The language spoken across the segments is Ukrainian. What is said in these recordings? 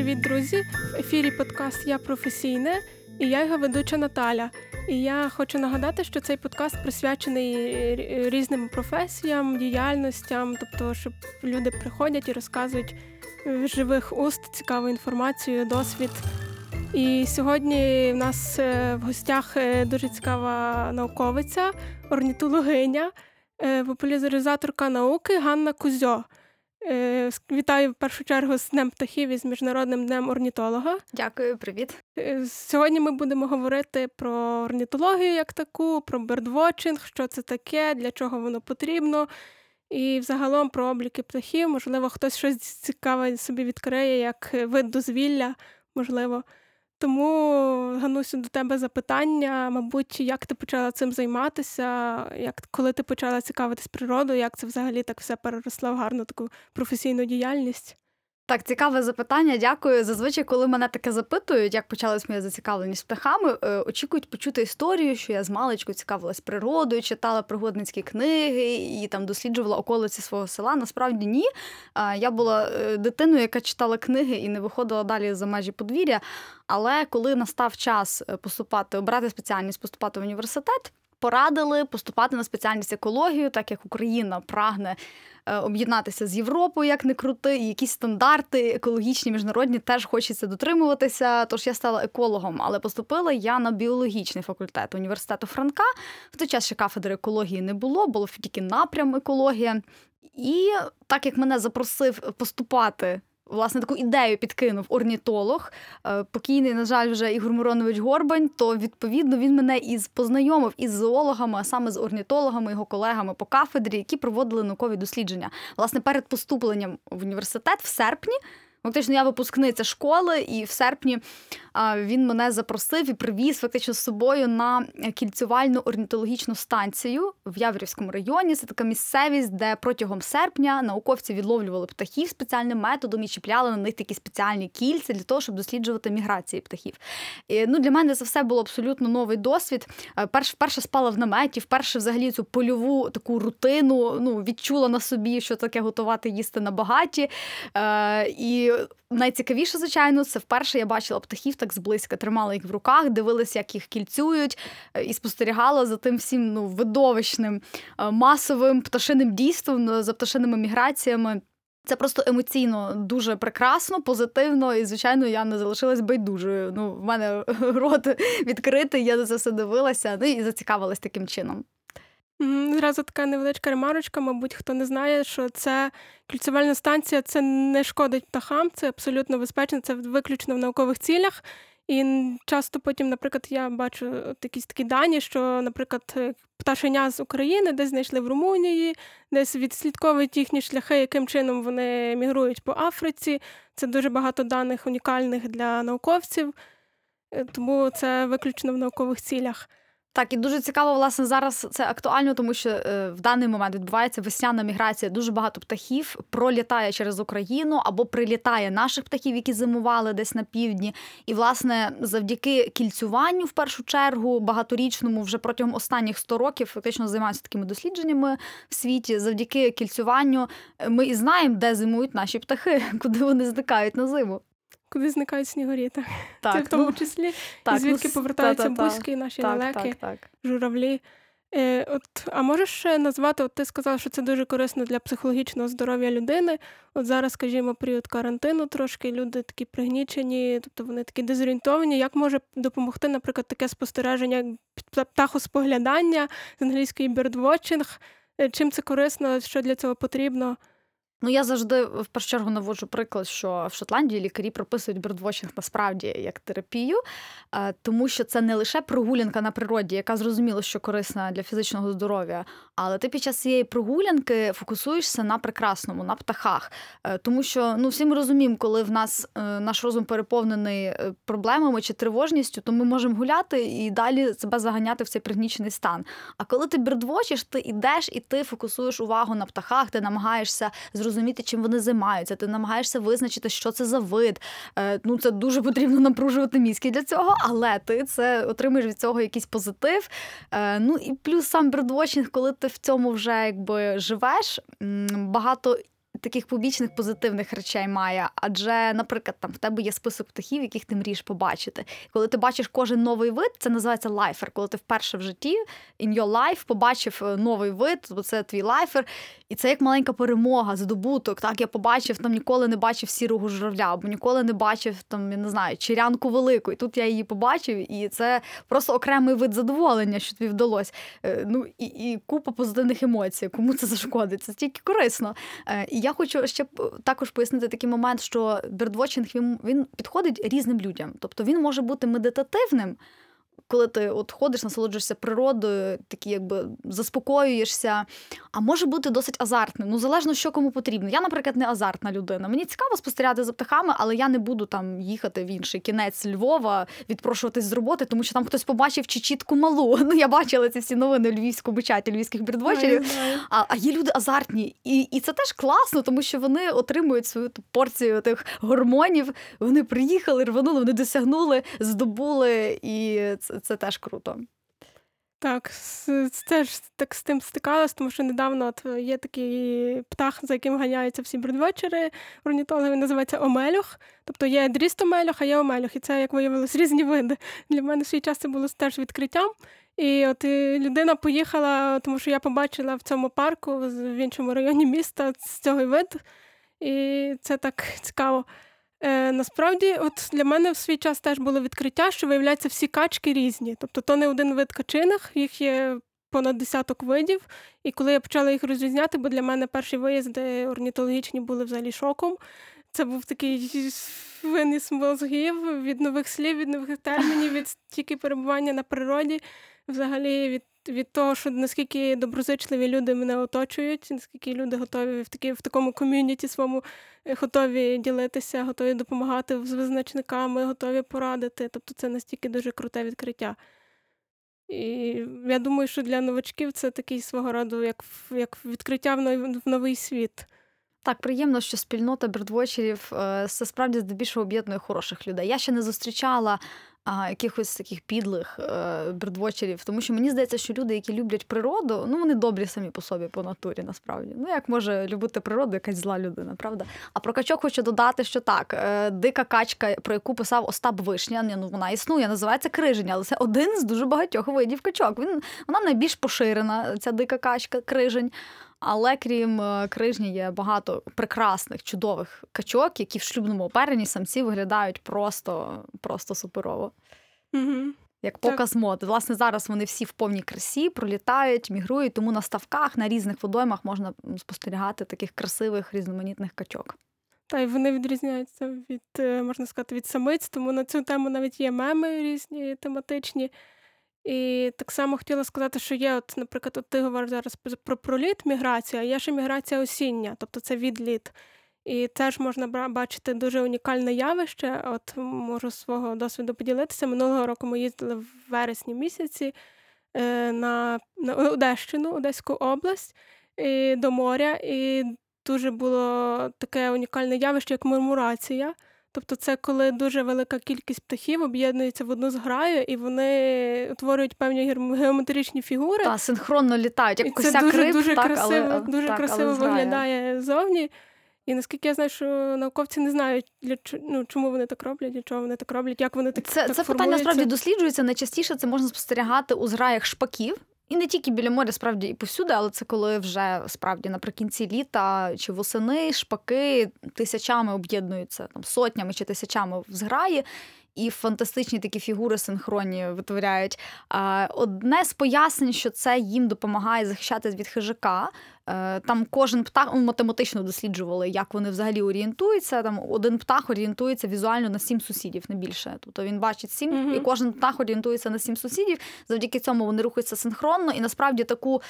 Привіт, друзі! В ефірі подкаст Я професійне і я його ведуча Наталя. І я хочу нагадати, що цей подкаст присвячений різним професіям, діяльностям, тобто, щоб люди приходять і розказують живих уст цікаву інформацію, досвід. І сьогодні в нас е, в гостях е, дуже цікава науковиця, орнітологиня, е, популяризаторка науки Ганна Кузьо. Е, вітаю в першу чергу з Днем птахів і з Міжнародним днем орнітолога. Дякую, привіт. Е, сьогодні ми будемо говорити про орнітологію як таку, про бердвочинг, що це таке, для чого воно потрібно. І взагалом про обліки птахів. Можливо, хтось щось цікаве собі відкриє, як вид дозвілля, можливо. Тому, Ганусю, до тебе запитання, мабуть, як ти почала цим займатися, як коли ти почала цікавитись природою, як це взагалі так все переросло в гарну таку професійну діяльність? Так, цікаве запитання. Дякую. Зазвичай, коли мене таке запитують, як почалась моя зацікавленість птахами, е, очікують почути історію, що я з маличку цікавилась природою, читала пригодницькі книги і там досліджувала околиці свого села. Насправді ні. Я була е, дитиною, яка читала книги і не виходила далі за межі подвір'я. Але коли настав час е, поступати, обрати спеціальність, поступати в університет. Порадили поступати на спеціальність екологію, так як Україна прагне Е, об'єднатися з Європою, як не крути, і якісь стандарти екологічні, міжнародні теж хочеться дотримуватися. Тож я стала екологом, але поступила я на біологічний факультет університету Франка. В той час ще кафедри екології не було, було тільки напрям екологія. І так як мене запросив поступати власне таку ідею підкинув орнітолог, е, покійний, на жаль, вже Ігор Миронович Горбань. То відповідно він мене із познайомив із зоологами, а саме з орнітологами, його колегами по кафедрі, які проводили наукові дослідження. Власне, перед поступленням в університет в серпні. Фактично, я випускниця школи, і в серпні він мене запросив і привіз фактично з собою на кільцювальну орнітологічну станцію в Яврівському районі. Це така місцевість, де протягом серпня науковці відловлювали птахів спеціальним методом і чіпляли на них такі спеціальні кільця для того, щоб досліджувати міграції птахів. І, ну, Для мене це все було абсолютно новий досвід. Перш, вперше спала в наметі, вперше взагалі цю польову таку рутину ну, відчула на собі, що таке готувати їсти на багаті. Е, і найцікавіше, звичайно, це вперше я бачила птахів так зблизька, тримала їх в руках, дивилася, як їх кільцюють, е, і спостерігала за тим всім ну, видовищним е, масовим пташиним дійством ну, за пташиними міграціями. Це просто емоційно дуже прекрасно, позитивно, і, звичайно, я не залишилась байдужою. Ну, в мене рот відкритий, я за це все дивилася, ну і зацікавилась таким чином. Зразу така невеличка ремарочка, мабуть, хто не знає, що це кільцевальна станція це не шкодить птахам, це абсолютно безпечно, це виключно в наукових цілях. І часто потім, наприклад, я бачу якісь такі дані, що, наприклад, е, пташеня з України десь знайшли в Румунії, десь відслідковують їхні шляхи, яким чином вони мігрують по Африці. Це дуже багато даних унікальних для науковців, е, тому це виключно в наукових цілях. Так, і дуже цікаво, власне, зараз це актуально, тому що е, в даний момент відбувається весняна міграція. Дуже багато птахів пролітає через Україну або прилітає наших птахів, які зимували десь на півдні. І, власне, завдяки кільцюванню, в першу чергу, багаторічному, вже протягом останніх 100 років, фактично займаються такими дослідженнями в світі. Завдяки кільцюванню е, ми і знаємо, де зимують наші птахи, куди вони зникають на зиму куди зникають снігурі. Так. так Це в тому ну, числі, так, і звідки ну, повертаються та, та, бузьки, наші так, далекі, так, журавлі. Е, от, А можеш назвати, от ти сказала, що це дуже корисно для психологічного здоров'я людини. От зараз, скажімо, період карантину трошки, люди такі пригнічені, тобто вони такі дезорієнтовані. Як може допомогти, наприклад, таке спостереження, птахоспоглядання з англійської birdwatching? Е, чим це корисно, що для цього потрібно? Ну, я завжди в першу чергу наводжу приклад, що в Шотландії лікарі прописують бердвотчинг насправді як терапію, е, тому що це не лише прогулянка на природі, яка зрозуміло, що корисна для фізичного здоров'я, але ти під час цієї прогулянки фокусуєшся на прекрасному, на птахах. Е, тому що ну всі ми розуміємо, коли в нас е, наш розум переповнений проблемами чи тривожністю, то ми можемо гуляти і далі себе заганяти в цей пригнічений стан. А коли ти бердвочиш, ти йдеш і ти фокусуєш увагу на птахах, ти намагаєшся зрозуміти зрозуміти, чим вони займаються. Ти намагаєшся визначити, що це за вид. Е, ну це дуже потрібно напружувати мізки для цього, але ти це отримуєш від цього якийсь позитив. Е, ну і плюс сам birdwatching, коли ти в цьому вже якби живеш, багато таких побічних позитивних речей має. Адже, наприклад, там в тебе є список птахів, яких ти мрієш побачити. Коли ти бачиш кожен новий вид, це називається lifer. Коли ти вперше в житті in your life побачив е, новий вид, бо це твій lifer, і це як маленька перемога, здобуток. Так, я побачив там ніколи не бачив сірого журавля, або ніколи не бачив там, я не знаю, черянку велику. І тут я її побачив, і це просто окремий вид задоволення, що тобі вдалося. Е, Ну і, і купа позитивних емоцій. Кому це зашкодить? Це тільки корисно. Е, Я хочу ще також пояснити такий момент, що бердвочинг він, він підходить різним людям. Тобто він може бути медитативним. Коли ти от ходиш, насолоджуєшся природою, такі якби заспокоюєшся, а може бути досить азартним. Ну залежно що кому потрібно. Я, наприклад, не азартна людина. Мені цікаво спостерігати за птахами, але я не буду там їхати в інший кінець Львова, відпрошуватись з роботи, тому що там хтось побачив чечітку малу. Ну я бачила ці всі новини львівському чаті, львівських бердвочерів. А, а є люди азартні, і і це теж класно, тому що вони отримують свою порцію тих гормонів. Вони приїхали, рванули, вони досягнули, здобули, і це, це теж круто. Так, теж так з тим стикалась, тому що недавно от є такий птах, за яким ганяються всі бродвечери. Орнітологи він називається омелюх. Тобто є дрістомелюх, а є омелюх. І це, як виявилось, різні види. Для мене свій час це було теж відкриттям. І от і людина поїхала, тому що я побачила в цьому парку в іншому районі міста з цього вид. І це так цікаво. Е, насправді, от для мене в свій час теж було відкриття, що виявляється, всі качки різні. Тобто, то не один вид качиних, їх є понад десяток видів. І коли я почала їх розрізняти, бо для мене перші виїзди орнітологічні були взагалі шоком. Це був такий виніс мозгів від нових слів, від нових термінів, від стільки перебування на природі, взагалі від. Від того, що наскільки доброзичливі люди мене оточують, наскільки люди готові в такі, в такому ком'юніті своєму е, готові ділитися, готові допомагати з визначниками, готові порадити. Тобто це настільки дуже круте відкриття. І я думаю, що для новачків це такий свого роду, як, як відкриття в новий, світ. Так, приємно, що спільнота бердвочерів це справді здебільшого об'єднує хороших людей. Я ще не зустрічала а, якихось таких підлих е, бердвочерів, тому що мені здається, що люди, які люблять природу, ну вони добрі самі по собі по натурі, насправді. Ну як може любити природу якась зла людина, правда? А про качок хочу додати, що так, е, дика качка, про яку писав Остап Вишня, ну вона існує, називається криження, але це один з дуже багатьох видів качок. Він вона найбільш поширена, ця дика качка, крижень. Але крім е, крижні, є багато прекрасних, чудових качок, які в шлюбному оперенні самці виглядають просто, просто суперово. Угу. Як Так. показ моди. Власне, зараз вони всі в повній красі, пролітають, мігрують, тому на ставках, на різних водоймах можна спостерігати таких красивих різноманітних качок. Та й вони відрізняються від, е, можна сказати, від самиць, тому на цю тему навіть є меми різні тематичні. І так само хотіла сказати, що є, от, наприклад, от ти говориш зараз про- про проліт міграція, а є ще міграція осіння, тобто це відліт. І теж можна бачити дуже унікальне явище. От можу свого досвіду поділитися. Минулого року ми їздили в вересні місяці е, на, на Одещину, Одеську область і до моря. І дуже було таке унікальне явище, як мурмурація. Тобто, це коли дуже велика кількість птахів об'єднується в одну зграю, і вони утворюють певні геометричні фігури. Та синхронно літають, як і це дуже, риб, дуже так, красиво, але, дуже так, красиво але виглядає ззовні. І наскільки я знаю, що науковці не знають, для ну, чому вони так роблять, для чого вони так роблять, як вони так Це, так це питання насправді досліджується. Найчастіше це можна спостерігати у зграях шпаків. І не тільки біля моря, справді і повсюди, але це коли вже справді наприкінці літа чи восени шпаки тисячами об'єднуються там сотнями чи тисячами в зграї. І фантастичні такі фігури синхронні витворяють. Одне з пояснень, що це їм допомагає захищатись від хижака. Е, Там кожен птах ну, математично досліджували, як вони взагалі орієнтуються. Там один птах орієнтується візуально на сім сусідів, не більше. Тобто він бачить сім, Мгм. і кожен птах орієнтується на сім сусідів. Завдяки цьому вони рухаються синхронно, і насправді таку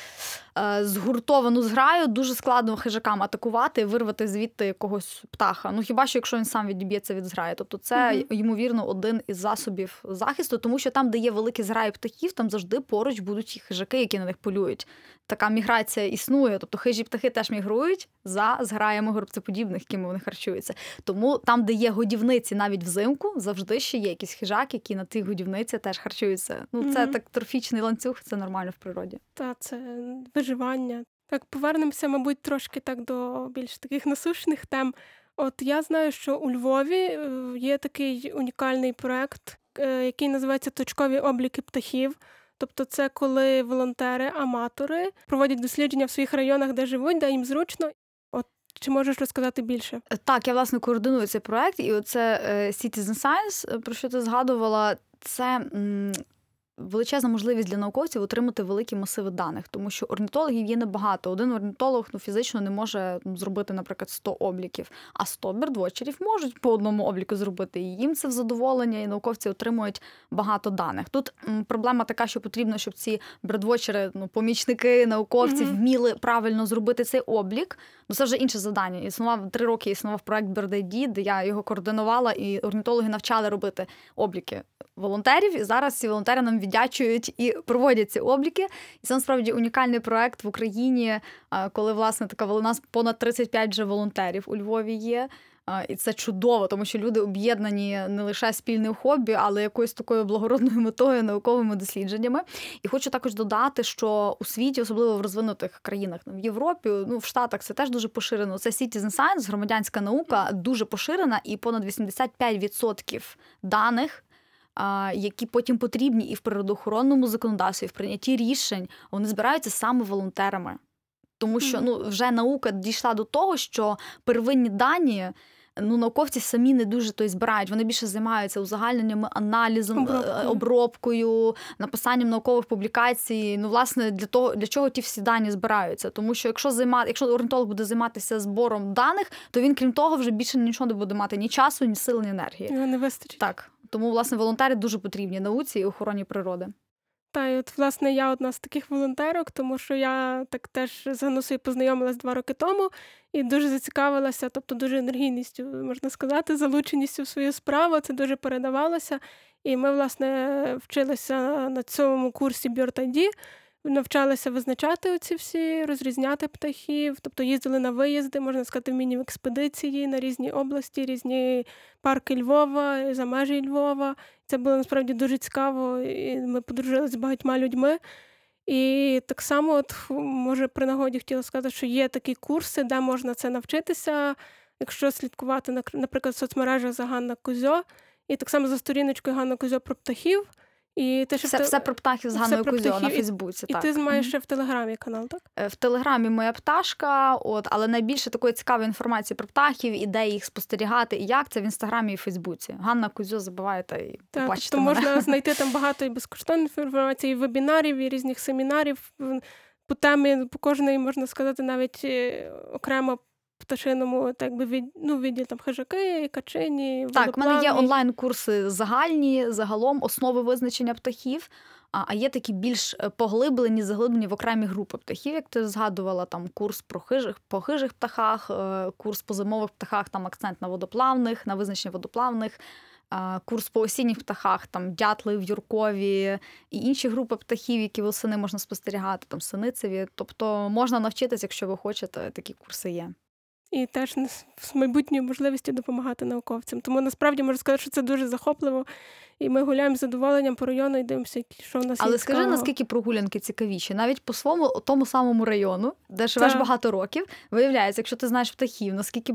е, згуртовану зграю дуже складно хижакам атакувати вирвати звідти якогось птаха. Ну хіба що якщо він сам відіб'ється від зграї. Тобто, це Мгм. ймовірно один із засобів захисту, тому що там, де є великі зграї птахів, там завжди поруч будуть і хижаки, які на них полюють. Така міграція існує. Тобто хижі птахи теж мігрують за зграями горобцеподібних, якими вони харчуються. Тому там, де є годівниці, навіть взимку, завжди ще є якісь хижаки, які на тій годівниці теж харчуються. Ну, це Мгм. так трофічний ланцюг, це нормально в природі. Та це виживання. Так, повернемося, мабуть, трошки так до більш таких насущних тем. От я знаю, що у Львові е, є такий унікальний проект, е, який називається Точкові обліки птахів. Тобто, це коли волонтери, аматори проводять дослідження в своїх районах, де живуть, де їм зручно. Чи можеш розказати більше? Так, я власне координую цей проект, і оце е, Citizen Science, е, про що ти згадувала, це величезна можливість для науковців отримати великі масиви даних, тому що орнітологів є небагато. Один орнітолог ну, фізично не може ну, зробити, наприклад, 100 обліків, а 100 бердвочерів можуть по одному обліку зробити. І їм це в задоволення, і науковці отримують багато даних. Тут проблема така, що потрібно, щоб ці бердвочери, ну, помічники, науковці mm-hmm. вміли правильно зробити цей облік. Ну, це вже інше завдання. Існував три роки. Існував проект BirdID, де я його координувала, і орнітологи навчали робити обліки волонтерів. І зараз ці волонтери нам віддячують і проводять ці обліки. І це насправді унікальний проект в Україні, коли власне така у нас понад 35 вже волонтерів у Львові є. І це чудово, тому що люди об'єднані не лише спільним хобі, але якоюсь такою благородною метою, науковими дослідженнями. І хочу також додати, що у світі, особливо в розвинутих країнах, в Європі, ну в Штатах це теж дуже поширено. Це Citizen Science, громадянська наука, дуже поширена, і понад 85% даних які потім потрібні і в природоохоронному законодавстві, і в прийнятті рішень, вони збираються саме волонтерами. Тому що ну, вже наука дійшла до того, що первинні дані. Ну, науковці самі не дуже то й збирають. Вони більше займаються узагальненнями, аналізом, е, обробкою. обробкою, написанням наукових публікацій. Ну, власне, для того для чого ті всі дані збираються. Тому що якщо займати, якщо орнітолог буде займатися збором даних, то він, крім того, вже більше нічого не буде мати ні часу, ні сили, ні енергії. Його не вистачить. Так. Тому, власне, волонтери дуже потрібні науці і охороні природи. Та й от, власне, я одна з таких волонтерок, тому що я так теж з Ганусою познайомилась два роки тому і дуже зацікавилася, тобто дуже енергійністю, можна сказати, залученістю в свою справу. Це дуже передавалося. І ми, власне, вчилися на цьому курсі ID, навчалися визначати оці всі, розрізняти птахів, тобто їздили на виїзди, можна сказати, міні-експедиції на різні області, різні парки Львова, за межі Львова. Це було насправді дуже цікаво. і Ми подружилися з багатьма людьми. І так само, от, може, при нагоді хотіла сказати, що є такі курси, де можна це навчитися, якщо слідкувати, наприклад, в соцмережах за Ганна Кузьо, і так само за сторіночкою Ганна Кузьо про птахів. І те, що все, в... все про птахів з Ганною Кузьо на Фейсбуці. І так. ти маєш ще в Телеграмі канал, так? Е, в Телеграмі моя пташка, от, але найбільше такої цікавої інформації про птахів, і де їх спостерігати, і як це в інстаграмі і Фейсбуці. Ганна Кузьо забиваєте і так, побачите тобто мене. можна знайти там багато і безкоштовної інформації, і вебінарів, і різних семінарів. По темі по кожної можна сказати навіть е, окремо пташиному, так би від, ну, відділ там хижаки, качині. Так, в мене є онлайн-курси загальні, загалом основи визначення птахів. А є такі більш е, поглиблені, заглиблені в окремі групи птахів, як ти згадувала, там курс про хижих, по хижих птахах, е, курс по зимових птахах, там акцент на водоплавних, на визначення водоплавних, курс по осінніх птахах, там дятли в Юркові і інші групи птахів, які восени можна спостерігати, там синицеві. Тобто можна навчитися, якщо ви хочете, такі курси є і теж з майбутньою можливістю допомагати науковцям. Тому насправді можу сказати, що це дуже захопливо. І ми гуляємо з задоволенням по району і дивимося, що в нас Але є скажи, наскільки прогулянки цікавіші, навіть по своєму тому самому району, де живеш так. багато років, виявляється, якщо ти знаєш птахів, наскільки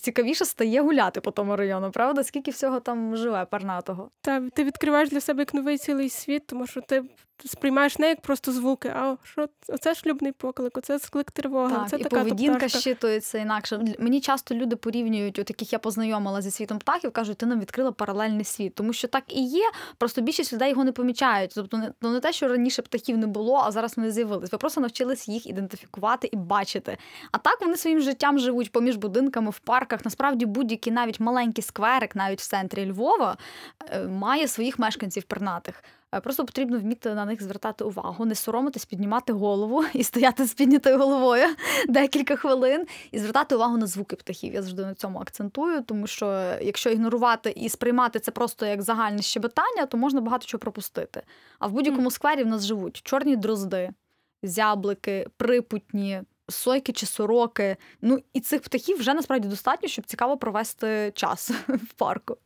цікавіше стає гуляти по тому району, правда? Скільки всього там живе парнатого? Так, ти відкриваєш для себе як новий цілий світ, тому що ти сприймаєш не як просто звуки, а що оце шлюбний поклик, оце склик тривоги. Так, це і така поведінка щитується інакше. Мені часто люди порівнюють, от яких я познайомила зі світом птахів, кажуть, ти нам відкрила паралельний світ, тому що так і є. Просто більшість людей його не помічають. Тобто, не ну, не те, що раніше птахів не було, а зараз вони з'явились. Ви просто навчились їх ідентифікувати і бачити. А так вони своїм життям живуть поміж будинками в парках. Насправді будь-який навіть маленький скверик, навіть в центрі Львова, е, має своїх мешканців пернатих. Е, просто потрібно вміти на них звертати увагу, не соромитись, піднімати голову і стояти з піднятою головою декілька хвилин і звертати увагу на звуки птахів. Я завжди на цьому акцентую, тому що якщо ігнорувати і сприймати це просто як загальне щебетання, то можна багато чого пропустити. А в будь-якому сквері в нас живуть чорні дрозди, зяблики, припутні. Сойки чи сороки, ну і цих птахів вже насправді достатньо, щоб цікаво провести час в парку.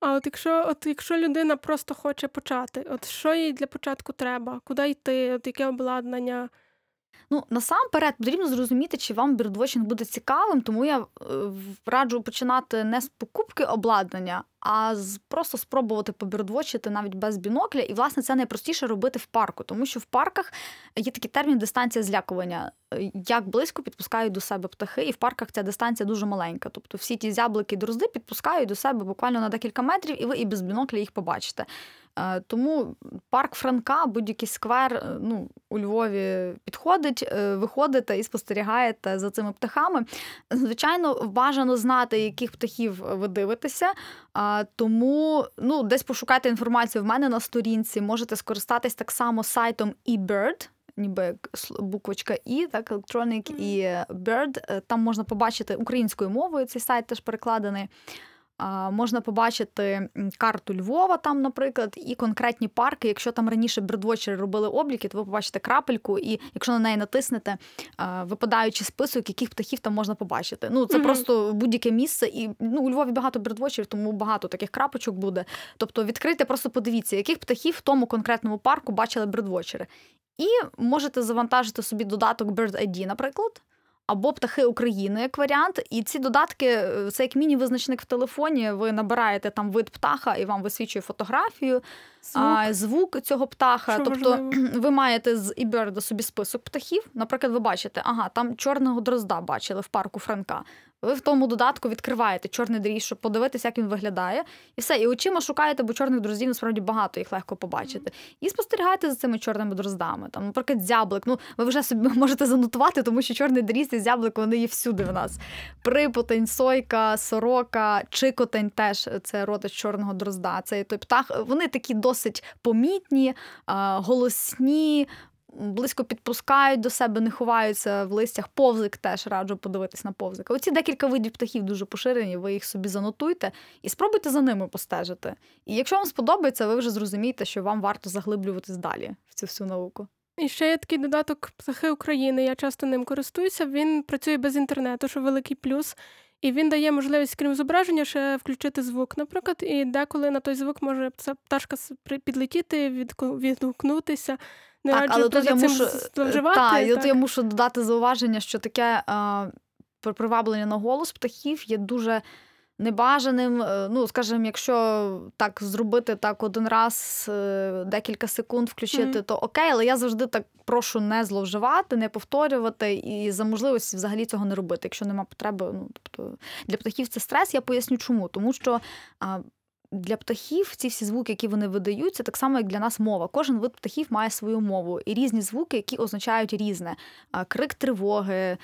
А от якщо от якщо людина просто хоче почати, от що їй для початку треба? Куди йти? От яке обладнання? Ну насамперед потрібно зрозуміти, чи вам бірдвотчинг буде цікавим, тому я е, раджу починати не з покупки обладнання, а з просто спробувати побірдвочити навіть без бінокля. І власне це найпростіше робити в парку, тому що в парках є такий термін дистанція злякування. Як близько підпускають до себе птахи, і в парках ця дистанція дуже маленька. Тобто всі ті зяблики і дрозди підпускають до себе буквально на декілька метрів, і ви і без бінокля їх побачите. Е, Тому парк Франка, будь-який сквер е, ну, у Львові підходить, е, виходите і спостерігаєте за цими птахами. Звичайно, бажано знати, яких птахів ви дивитеся. Тому ну, десь пошукайте інформацію в мене на сторінці. Можете скористатись так само сайтом eBird. Ніби як буквочка І, так, Electronic і е, Bird. Там можна побачити українською мовою цей сайт теж перекладений. Можна побачити карту Львова, там, наприклад, і конкретні парки. Якщо там раніше бердвочери робили обліки, то ви побачите крапельку, і якщо на неї натиснете, випадаючи список, яких птахів там можна побачити. Ну, це Мгм. просто будь-яке місце. І ну, у Львові багато бердвочерів, тому багато таких крапочок буде. Тобто відкрийте, просто подивіться, яких птахів в тому конкретному парку бачили бердвочери. І можете завантажити собі додаток Bird ID, наприклад. Або птахи України як варіант. І ці додатки е, це як міні-визначник в телефоні. Ви набираєте там вид птаха і вам висвічує фотографію, Звук. а, звук цього птаха. Що тобто важливо. ви маєте з eBird собі список птахів. Наприклад, ви бачите, ага, там чорного дрозда бачили в парку Франка. Ви в тому додатку відкриваєте чорний дріз, щоб подивитися, як він виглядає, і все. І очима шукаєте, бо чорних дроздів насправді багато, їх легко побачити. І спостерігаєте за цими чорними дроздами. Там, наприклад, зяблик. Ну, ви вже собі можете занотувати, тому що чорний дріз і зяблик вони є всюди в нас. Припутень, сойка, сорока, чикотень теж це родич чорного дрозда. Це той птах. Вони такі досить помітні, голосні. Близько підпускають до себе, не ховаються в листях. Повзик теж раджу подивитись на повзика. Оці декілька видів птахів дуже поширені. Ви їх собі занотуйте і спробуйте за ними постежити. І якщо вам сподобається, ви вже зрозумієте, що вам варто заглиблюватись далі в цю всю науку. І ще є такий додаток Птахи України. Я часто ним користуюся. Він працює без інтернету, що великий плюс. І він дає можливість, крім зображення, ще включити звук, наприклад, і деколи на той звук може пташка підлетіти, відгукнутися. Не Так, раджу але тут я мушу зловживати. та, так. я мушу додати зауваження, що таке е, приваблення на голос птахів є дуже небажаним. Е, Ну, скажімо, якщо так зробити так один раз е, декілька секунд включити, Мгм. то окей, але я завжди так прошу не зловживати, не повторювати і за можливості взагалі цього не робити, якщо нема потреби. Ну тобто для птахів це стрес. Я поясню, чому, тому що. А, для птахів ці всі звуки, які вони видають, це так само, як для нас мова. Кожен вид птахів має свою мову і різні звуки, які означають різне. Крик тривоги,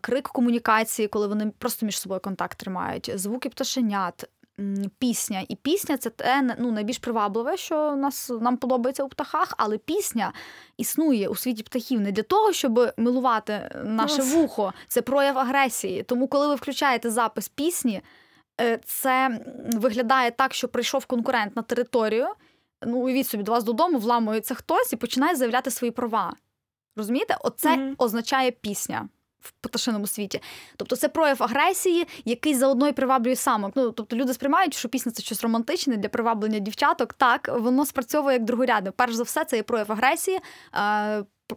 крик комунікації, коли вони просто між собою контакт тримають, звуки пташенят. Пісня. І пісня це те ну, найбільш привабливе, що нас, нам подобається у птахах, але пісня існує у світі птахів не для того, щоб милувати наше вухо. Це прояв агресії. Тому, коли ви включаєте запис пісні, е, це виглядає так, що прийшов конкурент на територію. Ну, уявіть собі, до вас додому вламується хтось і починає заявляти свої права. Розумієте? Оце Мгм. означає пісня. В пташиному світі, тобто це прояв агресії, який заодно і приваблює самок. Ну тобто люди сприймають, що пісня це щось романтичне для приваблення дівчаток. Так воно спрацьовує як другорядне. Перш за все, це є прояв агресії.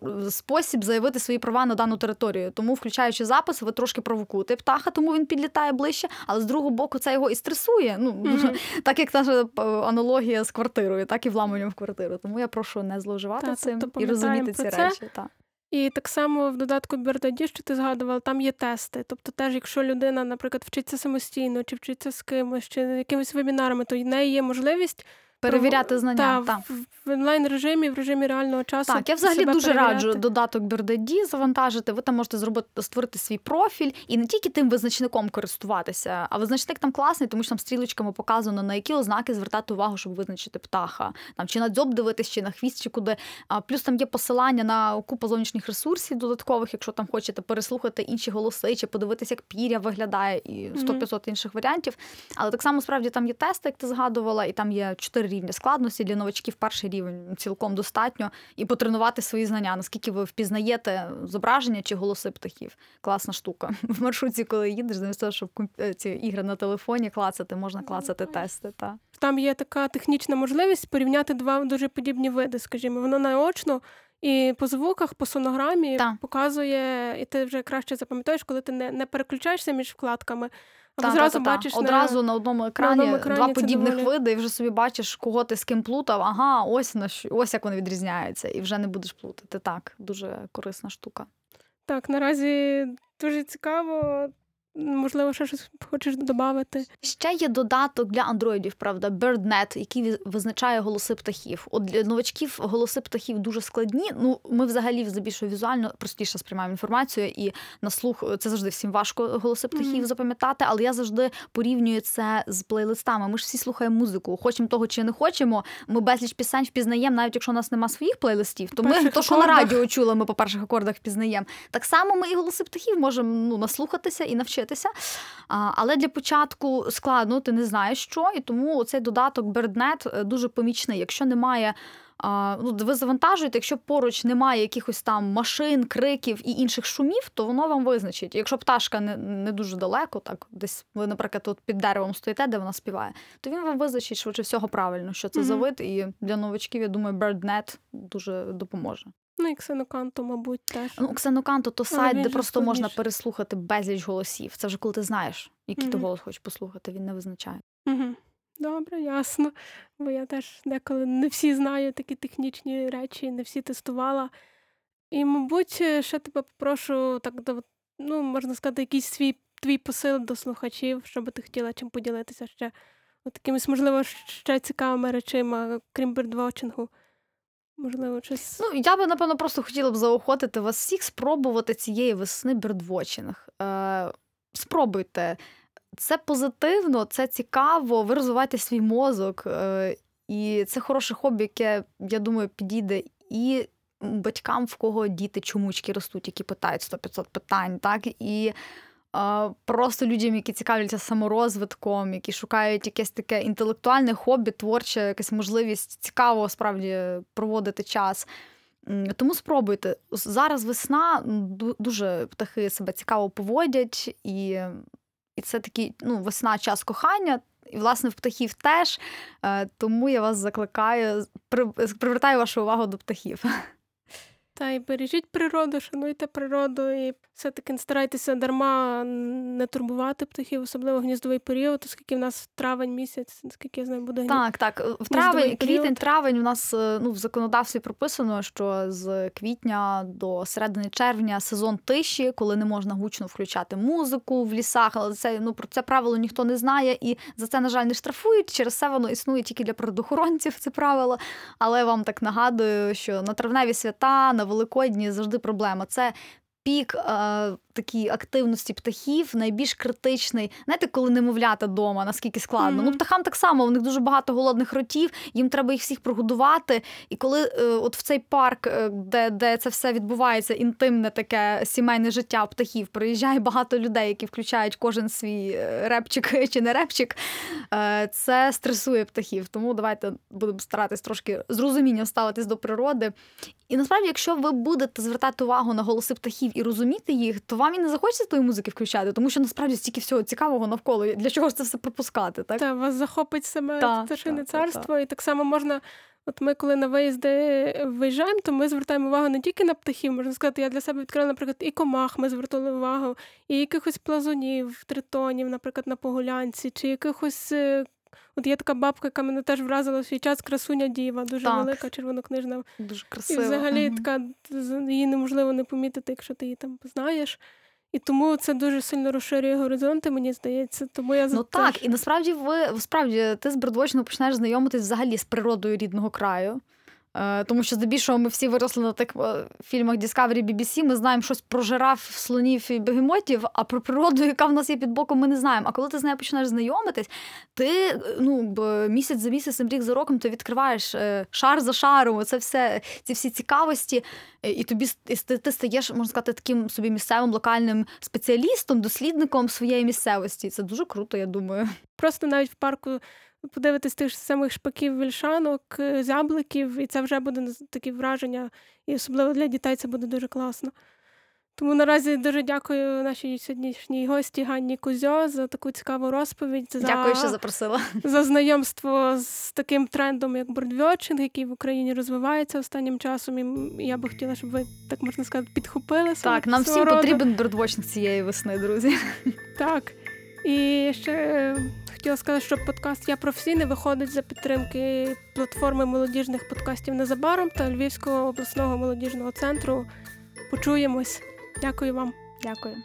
Е- Спосіб заявити свої права на дану територію. Тому, включаючи запис, ви трошки провокуєте птаха, тому він підлітає ближче. Але з другого боку, це його і стресує. Ну Мгм. так як наша е, аналогія з квартирою, так і вламанням в квартиру. Тому я прошу не зловживати Та, цим тобто і розуміти ці це. речі. Так. І так само в додатку Бердаді, що ти згадувала, там є тести. Тобто, теж, якщо людина, наприклад, вчиться самостійно, чи вчиться з кимось, чи якимись вебінарами, то в неї є можливість Перевіряти знання. та, так. в, онлайн режимі, в режимі реального часу. Так, я взагалі дуже перевіряти. раджу додаток BirdID завантажити. Ви там можете зробити створити свій профіль і не тільки тим визначником користуватися, а визначник там класний, тому що там стрілочками показано на які ознаки звертати увагу, щоб визначити птаха. Там чи на дзьоб дивитись, чи на хвіст, чи куди. А плюс там є посилання на купу зовнішніх ресурсів додаткових, якщо там хочете переслухати інші голоси, чи подивитися, як пір'я виглядає, і 100-500 інших варіантів. Але так само справді там є тести, як ти згадувала, і там є чотири рівні складності для новачків. Перший рівень цілком достатньо і потренувати свої знання, наскільки ви впізнаєте зображення чи голоси птахів. Класна штука. В маршрутці, коли їдеш, замість того, щоб е, ці ігри на телефоні клацати, можна клацати тести. Та. Там є така технічна можливість порівняти два дуже подібні види, скажімо, воно наочно І по звуках, по сонограмі Та. показує, і ти вже краще запам'ятаєш, коли ти не, не переключаєшся між вкладками, Та, зразу та, бачиш одразу на одному екрані, одному екрані два подібних доволі- види, і вже собі бачиш, кого ти з ким плутав. Ага, ось на що, ось як вони відрізняються, і вже не будеш плутати. Так, дуже корисна штука. Так, наразі дуже цікаво. Можливо, ще щось хочеш додати. Ще є додаток для андроїдів, правда, BirdNet, який визначає голоси птахів. От для новачків голоси птахів дуже складні. Ну, ми взагалі здебільшого візуально простіше сприймаємо інформацію, і на слух це завжди всім важко голоси птахів Мгм. запам'ятати. Але я завжди порівнюю це з плейлистами. Ми ж всі слухаємо музику. Хочемо того чи не хочемо. Ми безліч пісень впізнаємо, навіть якщо у нас нема своїх плейлистів. То ми то, що на радіо чули, ми по перших акордах впізнаємо. Так само ми і голоси птахів можемо ну, наслухатися і навчитися. А, але для початку складно, ти не знаєш що, і тому цей додаток BirdNet е, дуже помічний. Якщо немає. Ну, ви завантажуєте, якщо поруч немає якихось там машин, криків і інших шумів, то воно вам визначить. Якщо пташка не, не дуже далеко, так десь ви, наприклад, тут під деревом стоїте, де вона співає, то він вам визначить швидше всього правильно, що це за вид. І для новачків, я думаю, BirdNet дуже допоможе. Ну і ксеноканту, мабуть, теж. Ну, Ксеноканто то сайт, він де просто можна переслухати безліч голосів. Це вже коли ти знаєш, який ти голос хочеш послухати, він не визначає. Угу. Добре, ясно. Бо я теж деколи не всі знаю такі технічні речі, не всі тестувала. І, мабуть, е, ще тебе попрошу так до, ну, можна сказати, якийсь свій твій посил до слухачів, щоб ти хотіла чим поділитися ще. От якимись, можливо, ще цікавими речима, крім бердвотчингу. Можливо, щось. Ну, я би, напевно, просто хотіла б заохотити вас всіх спробувати цієї весни бердвотчинг. Е, спробуйте. Це позитивно, це цікаво, ви розвиваєте свій мозок. Е, і це хороше хобі, яке, я думаю, підійде і батькам, в кого діти чомучки ростуть, які питають 100-500 питань, так? І просто людям, які цікавляться саморозвитком, які шукають якесь таке інтелектуальне хобі, творче, якась можливість цікаво справді проводити час. Тому спробуйте. Зараз весна, дуже птахи себе цікаво поводять, і, і це такий ну, весна час кохання. І, власне, в птахів теж. Е, Тому я вас закликаю, привертаю вашу увагу до птахів. Та й бережіть природу, шануйте природу, і все-таки старайтеся дарма не турбувати птахів, особливо гніздовий період, оскільки в нас травень місяць, наскільки я знаю, буде гні- Так, так. В травень, квітень, травень у нас е, ну, в законодавстві прописано, що з квітня до середини червня сезон тиші, коли не можна гучно включати музику в лісах. Але це ну про це правило ніхто не знає, і за це, на жаль, не штрафують. Через це воно існує тільки для природоохоронців. Це правило. Але вам так нагадую, що на травневі свята, на Великодні завжди проблема. Це пік е, такій активності птахів, найбільш критичний. Знаєте, коли немовлята вдома, наскільки складно. Мгм. Ну, птахам так само, у них дуже багато голодних ротів, їм треба їх всіх прогодувати. І коли е, от в цей парк, е, де, де це все відбувається, інтимне таке сімейне життя птахів, приїжджає багато людей, які включають кожен свій е, репчик чи не репчик, е, це стресує птахів. Тому давайте будемо старатись трошки з розумінням ставитись до природи. І насправді, якщо ви будете звертати увагу на голоси птахів і розуміти їх, то вам і не захочеться тої музики включати, тому що насправді стільки всього цікавого навколо. Для чого ж це все пропускати? Так Та вас захопить саме Та, пташине та, та, царство, і так само можна. От ми, коли на виїзди виїжджаємо, то ми звертаємо увагу не тільки на птахів, можна сказати, я для себе відкрила, наприклад, і комах ми звертали увагу, і якихось плазунів, тритонів, наприклад, на погулянці, чи якихось. От є така бабка, яка мене теж вразила в свій час, красуня діва, дуже Так. велика, червонокнижна. дуже І взагалі Мгм. така її неможливо не помітити, якщо ти її там знаєш. І тому це дуже сильно розширює горизонти, мені здається. Тому я Ну так, і насправді ви справді ти з Бердвочного починаєш знайомитись взагалі з природою рідного краю. Е, Тому що здебільшого ми всі виросли на тих е, фільмах Discovery BBC, Ми знаємо щось про жираф, слонів і бегемотів, а про природу, яка в нас є під боком, ми не знаємо. А коли ти з нею починаєш знайомитись, ти ну місяць за місяцем, рік за роком, ти відкриваєш е, шар за шаром. Це все ці всі цікавості, і тобі ти, ти стаєш, можна сказати, таким собі місцевим локальним спеціалістом, дослідником своєї місцевості. Це дуже круто, я думаю. просто навіть в парку подивитись тих самих шпаків, вільшанок, е, зябликів, і це вже буде такі враження, і особливо для дітей це буде дуже класно. Тому наразі дуже дякую нашій сьогоднішній гості Ганні Кузьо за таку цікаву розповідь. За, Дякую, що запросила. за знайомство з таким трендом, як бордвотчинг, який в Україні розвивається останнім часом. І я би хотіла, щоб ви так можна сказати, підхопили свого- Так, нам всім роду. потрібен бердвотчинг цієї весни, друзі. Так. І ще е, хотіла сказати, що подкаст Я професійний виходить за підтримки платформи молодіжних подкастів незабаром та Львівського обласного молодіжного центру. Почуємось. Дякую вам. Дякую.